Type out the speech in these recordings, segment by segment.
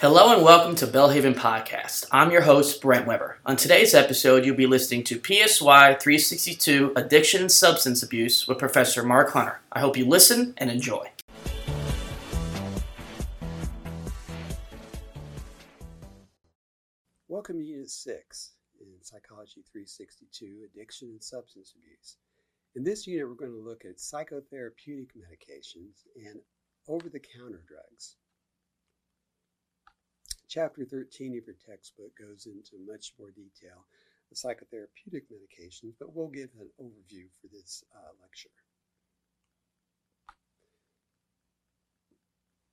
Hello and welcome to Belhaven Podcast. I'm your host, Brent Weber. On today's episode, you'll be listening to PSY 362 Addiction and Substance Abuse with Professor Mark Hunter. I hope you listen and enjoy. Welcome to Unit 6 in Psychology 362 Addiction and Substance Abuse. In this unit, we're going to look at psychotherapeutic medications and over the counter drugs. Chapter 13 of your textbook goes into much more detail the psychotherapeutic medications, but we'll give an overview for this uh, lecture.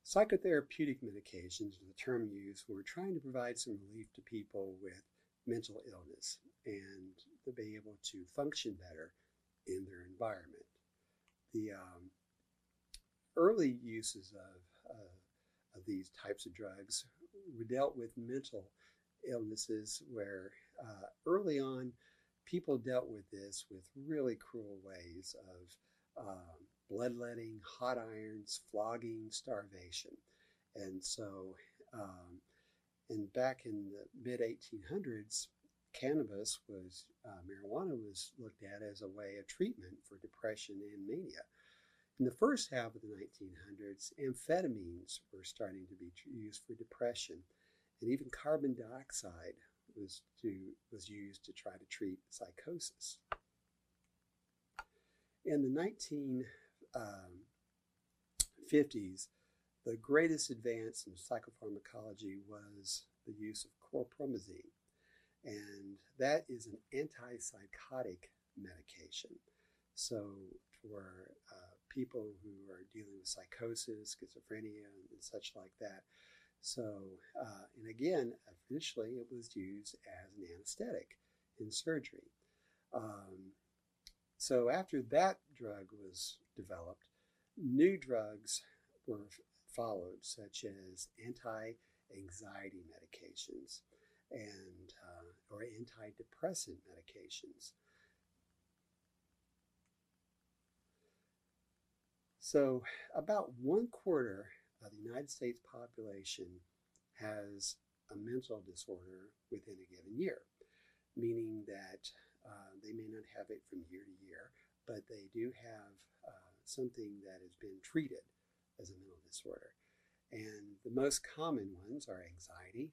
Psychotherapeutic medications is the term used when we're trying to provide some relief to people with mental illness and to be able to function better in their environment. The um, early uses of, uh, of these types of drugs dealt with mental illnesses where uh, early on people dealt with this with really cruel ways of um, bloodletting, hot irons, flogging, starvation. And so, um, and back in the mid 1800s, cannabis was, uh, marijuana was looked at as a way of treatment for depression and mania. In the first half of the 1900s, amphetamines were starting to be used for depression, and even carbon dioxide was, to, was used to try to treat psychosis. In the 1950s, um, the greatest advance in psychopharmacology was the use of chlorpromazine, and that is an antipsychotic medication. So, for uh, people who are dealing with psychosis, schizophrenia, and such like that, so, uh, and again, initially it was used as an anesthetic in surgery. Um, so, after that drug was developed, new drugs were followed, such as anti anxiety medications and uh, or antidepressant medications. So, about one quarter of the United States population has a mental disorder within a given year, meaning that uh, they may not have it from year to year, but they do have uh, something that has been treated as a mental disorder. And the most common ones are anxiety,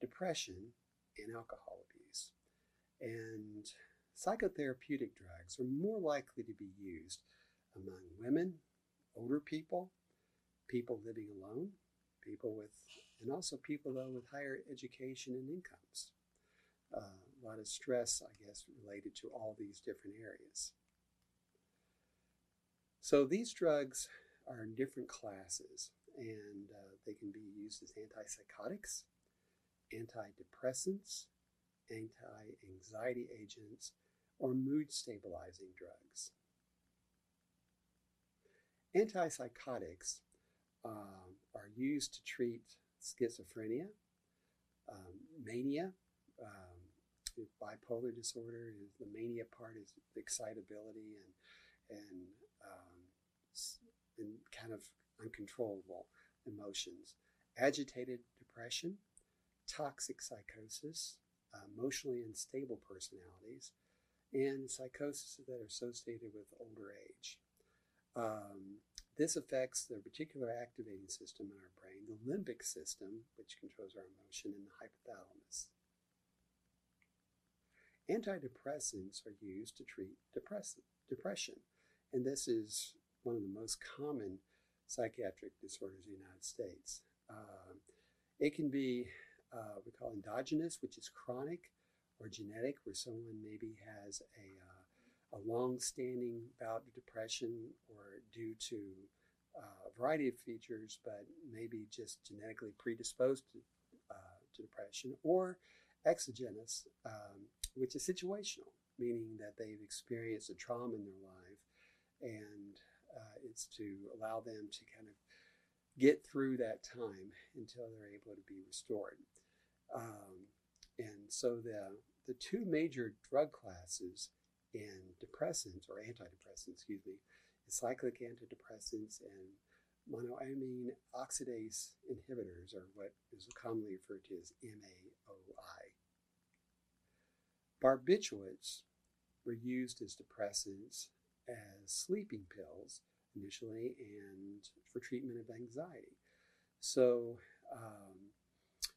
depression, and alcohol abuse. And psychotherapeutic drugs are more likely to be used among women, older people, people living alone, people with, and also people though with higher education and incomes. Uh, a lot of stress, I guess, related to all these different areas. So these drugs are in different classes, and uh, they can be used as antipsychotics, antidepressants, anti-anxiety agents, or mood stabilizing drugs. Antipsychotics um, are used to treat schizophrenia, um, mania. Um, bipolar disorder is the mania part is excitability and and um, and kind of uncontrollable emotions. Agitated depression, toxic psychosis, uh, emotionally unstable personalities, and psychosis that are associated with older age. Um, this affects the reticular activating system in our brain, the limbic system, which controls our emotion, and the hypothalamus. Antidepressants are used to treat depression, and this is one of the most common psychiatric disorders in the United States. Uh, it can be uh, we call endogenous, which is chronic, or genetic, where someone maybe has a uh, a long-standing bout of depression due to uh, a variety of features, but maybe just genetically predisposed to, uh, to depression, or exogenous, um, which is situational, meaning that they've experienced a trauma in their life, and uh, it's to allow them to kind of get through that time until they're able to be restored. Um, and so the the two major drug classes in depressants or antidepressants, excuse me, cyclic antidepressants and monoamine oxidase inhibitors, are what is commonly referred to as MAOI. Barbiturates were used as depressants as sleeping pills initially and for treatment of anxiety. So, um,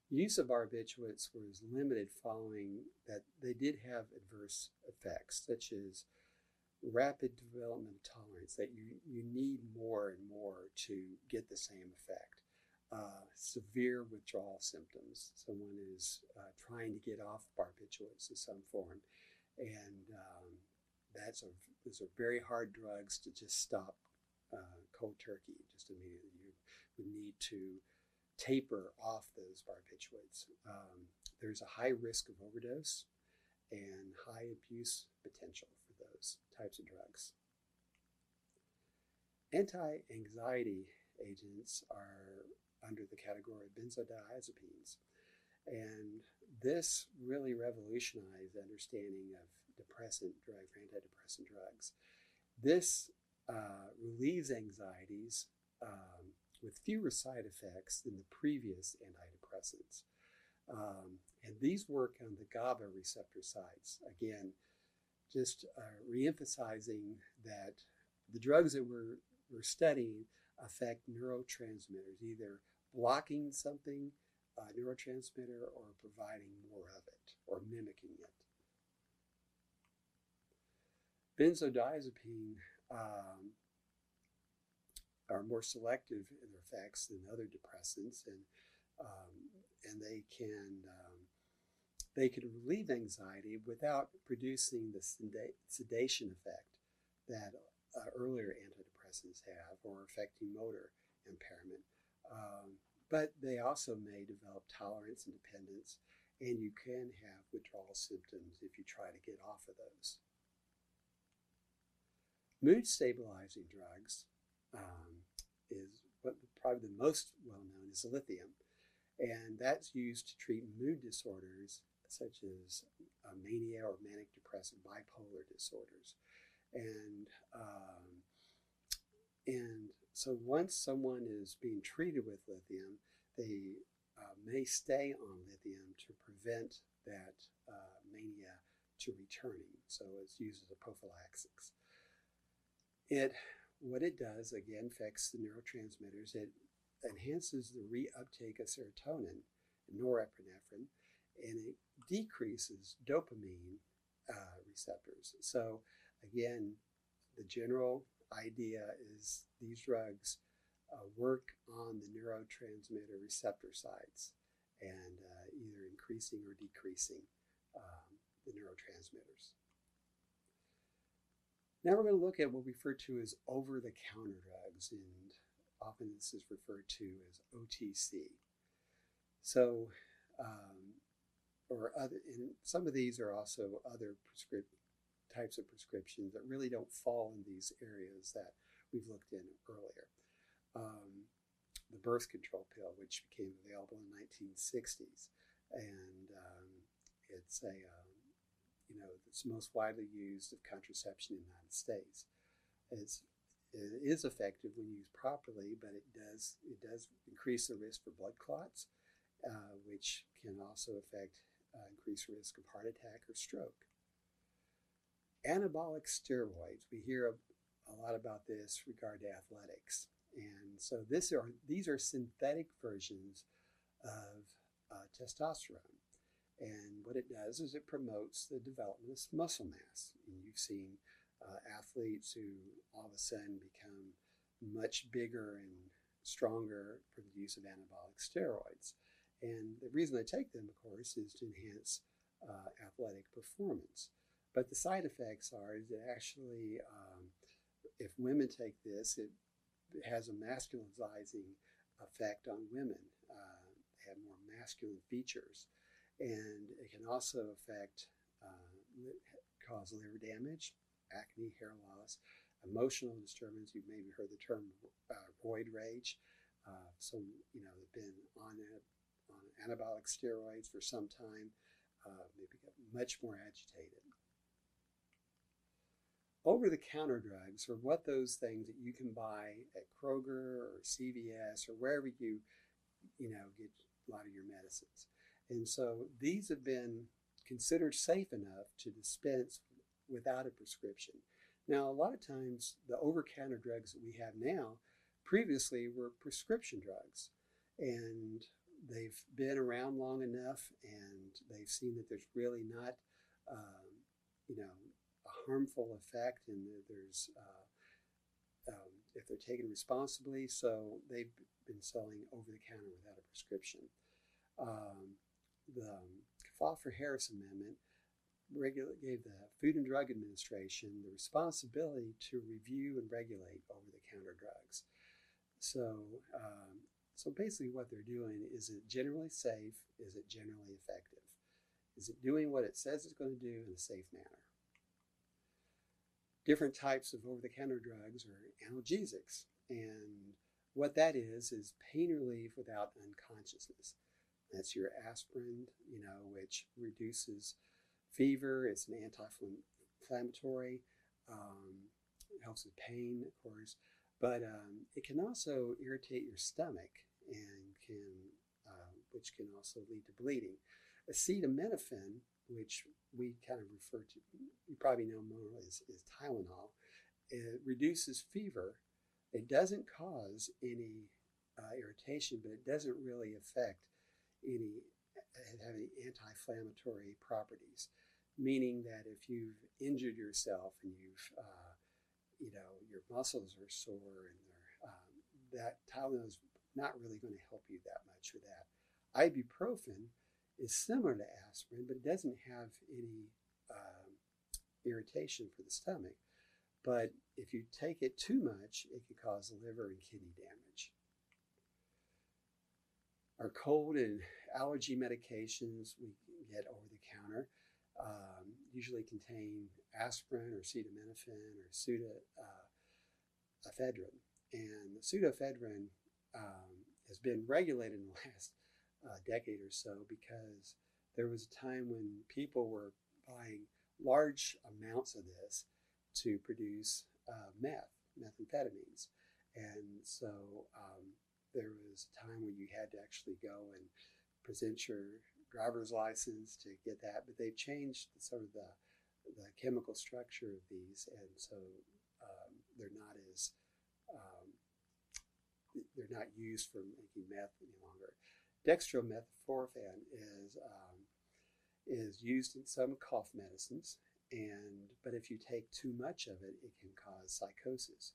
use of barbiturates was limited following that they did have adverse effects, such as rapid development of tolerance, that you, you need more and more to get the same effect. Uh, severe withdrawal symptoms. Someone is uh, trying to get off barbiturates in some form, and um, that's a those are very hard drugs to just stop uh, cold turkey just immediately. You would need to taper off those barbiturates. Um, there's a high risk of overdose and high abuse potential those types of drugs. Anti anxiety agents are under the category of benzodiazepines. And this really revolutionized the understanding of depressant drugs, antidepressant drugs. This uh, relieves anxieties um, with fewer side effects than the previous antidepressants. Um, and these work on the GABA receptor sites. Again, just uh, reemphasizing that the drugs that we're, we're studying affect neurotransmitters, either blocking something, a neurotransmitter, or providing more of it or mimicking it. Benzodiazepine um, are more selective in their effects than other depressants, and um, and they can um, they can relieve anxiety without producing the sedation effect that uh, earlier antidepressants have, or affecting motor impairment. Um, but they also may develop tolerance and dependence, and you can have withdrawal symptoms if you try to get off of those. Mood stabilizing drugs um, is what probably the most well known is lithium, and that's used to treat mood disorders such as uh, mania or manic depressive bipolar disorders, and um, and so once someone is being treated with lithium, they uh, may stay on lithium to prevent that uh, mania to returning. So it's used as a prophylaxis. It what it does again affects the neurotransmitters. It enhances the reuptake of serotonin norepinephrine, and it decreases dopamine uh, receptors. So again, the general idea is these drugs uh, work on the neurotransmitter receptor sites and uh, either increasing or decreasing um, the neurotransmitters. Now we're going to look at what we refer to as over the counter drugs, and often this is referred to as OTC. So, um, or other, and some of these are also other types of prescriptions that really don't fall in these areas that we've looked in earlier. Um, the birth control pill, which became available in the 1960s, and um, it's a um, you know it's most widely used of contraception in the United States. It's it is effective when used properly, but it does it does increase the risk for blood clots, uh, which can also affect uh, increased risk of heart attack or stroke anabolic steroids. We hear a, a lot about this regard to athletics. And so this are, these are synthetic versions of uh, testosterone. And what it does is it promotes the development of muscle mass. And you've seen uh, athletes who all of a sudden become much bigger and stronger from the use of anabolic steroids. And the reason they take them, of course, is to enhance uh, athletic performance. But the side effects are that actually, um, if women take this, it, it, has a masculinizing effect on women. Uh, they have more masculine features. And it can also affect, uh, cause liver damage, acne, hair loss, emotional disturbance. You've maybe heard the term uh, roid rage. Uh, some, you know, have been on, a, on anabolic steroids for some time, uh, they become much more agitated. over the counter drugs are what those things that you can buy at Kroger or CVS or wherever you, you know, get a lot of your medicines. And so these have been considered safe enough to dispense without a prescription. Now, a lot of times the over counter drugs that we have now previously were prescription drugs. And they've been around long enough and they've seen that there's really not, um, you know, a harmful effect and there's, uh, um, if they're taken responsibly, so they've been selling over the counter without a prescription. Um, the um, Harris Amendment regula- gave the Food and Drug Administration the responsibility to review and regulate over the counter drugs. So, um, so basically, what they're doing is it generally safe? Is it generally effective? Is it doing what it says it's going to do in a safe manner? Different types of over the counter drugs are analgesics. And what that is, is pain relief without unconsciousness. That's your aspirin, you know, which reduces fever. It's an anti-inflammatory. Um, helps with pain, of course, but um, it can also irritate your stomach and can, uh, which can also lead to bleeding. Acetaminophen, which we kind of refer to, you probably know more as, as Tylenol, it reduces fever. It doesn't cause any uh, irritation, but it doesn't really affect any have any anti-inflammatory properties, meaning that if you've injured yourself and you've uh, you know your muscles are sore and um, that Tylenol is not really going to help you that much with that. Ibuprofen is similar to aspirin, but it doesn't have any um, irritation for the stomach. But if you take it too much, it can cause liver and kidney damage. Our cold and allergy medications we get over the counter um, usually contain aspirin or acetaminophen or pseudoephedrine. And the pseudoephedrine um, has been regulated in the last uh, decade or so because there was a time when people were buying large amounts of this to produce uh, meth, methamphetamines. And so um, there was a time when you had to actually go and present your driver's license to get that, but they've changed sort of the, the chemical structure of these, and so um, they're not as um, they're not used for making meth any longer. Dextromethorphan is um, is used in some cough medicines, and but if you take too much of it, it can cause psychosis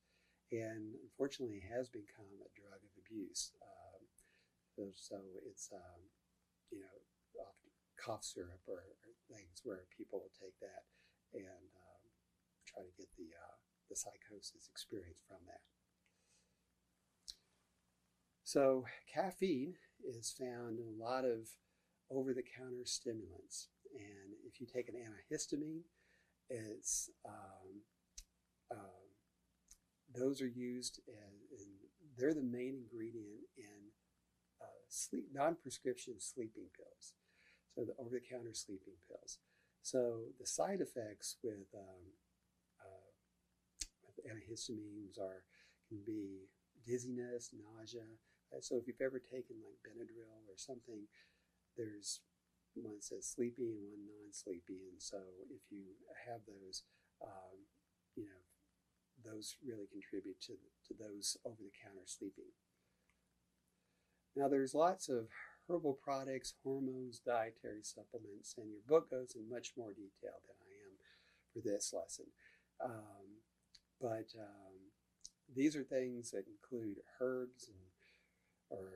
and unfortunately has become a drug of abuse. Um, so, it's um, you know cough syrup or, or, things where people will take that and um, try to get the uh, the psychosis experience from that. So caffeine is found in a lot of over-the-counter stimulants, and if you take an antihistamine, it's um, uh, those are used as, and they're the main ingredient in uh, sleep, non-prescription sleeping pills. So the over-the-counter sleeping pills. So the side effects with, um, uh, with antihistamines are can be dizziness, nausea. Uh, so if you've ever taken like Benadryl or something, there's one says sleepy and one non-sleepy, and so if you have those, um, you know, those really contribute to, to those over-the-counter sleeping. Now there's lots of herbal products, hormones, dietary supplements, and your book goes in much more detail than I am for this lesson. Um, but um, these are things that include herbs and or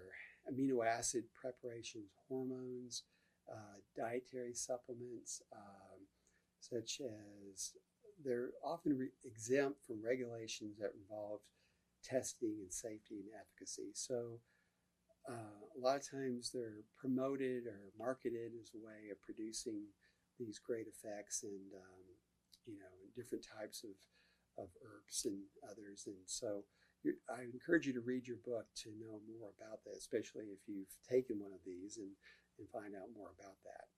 amino acid preparations, hormones, uh, dietary supplements, um, such as they're often re- exempt from regulations that involve testing and safety and efficacy. So uh, a lot of times they're promoted or marketed as a way of producing these great effects and um, you know different types of, of herbs and others. And so I encourage you to read your book to know more about that, especially if you've taken one of these and, and find out more about that.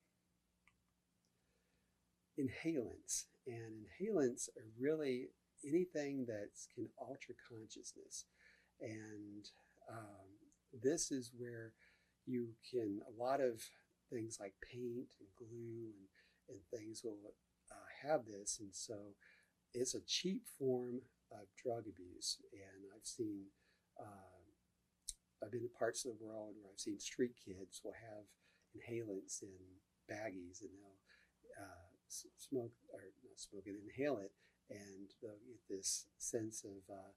inhalants. And inhalants are really anything that can alter consciousness. And um, this is where you can, a lot of things like paint and glue and, and things will uh, have this. And so it's a cheap form of drug abuse. And I've seen, uh, I've been in parts of the world where I've seen street kids will have inhalants in baggies and they'll uh, smoke or not smoke it, inhale it, and they'll get this sense of uh,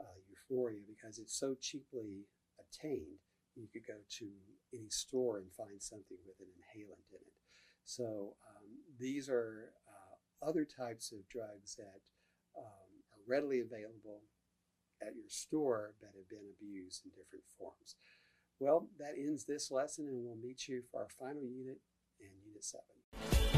uh, euphoria because it's so cheaply obtained. You could go to any store and find something with an inhalant in it. So um, these are uh, other types of drugs that um, are readily available at your store that have been abused in different forms. Well, that ends this lesson, and we'll meet you for our final unit in Unit 7.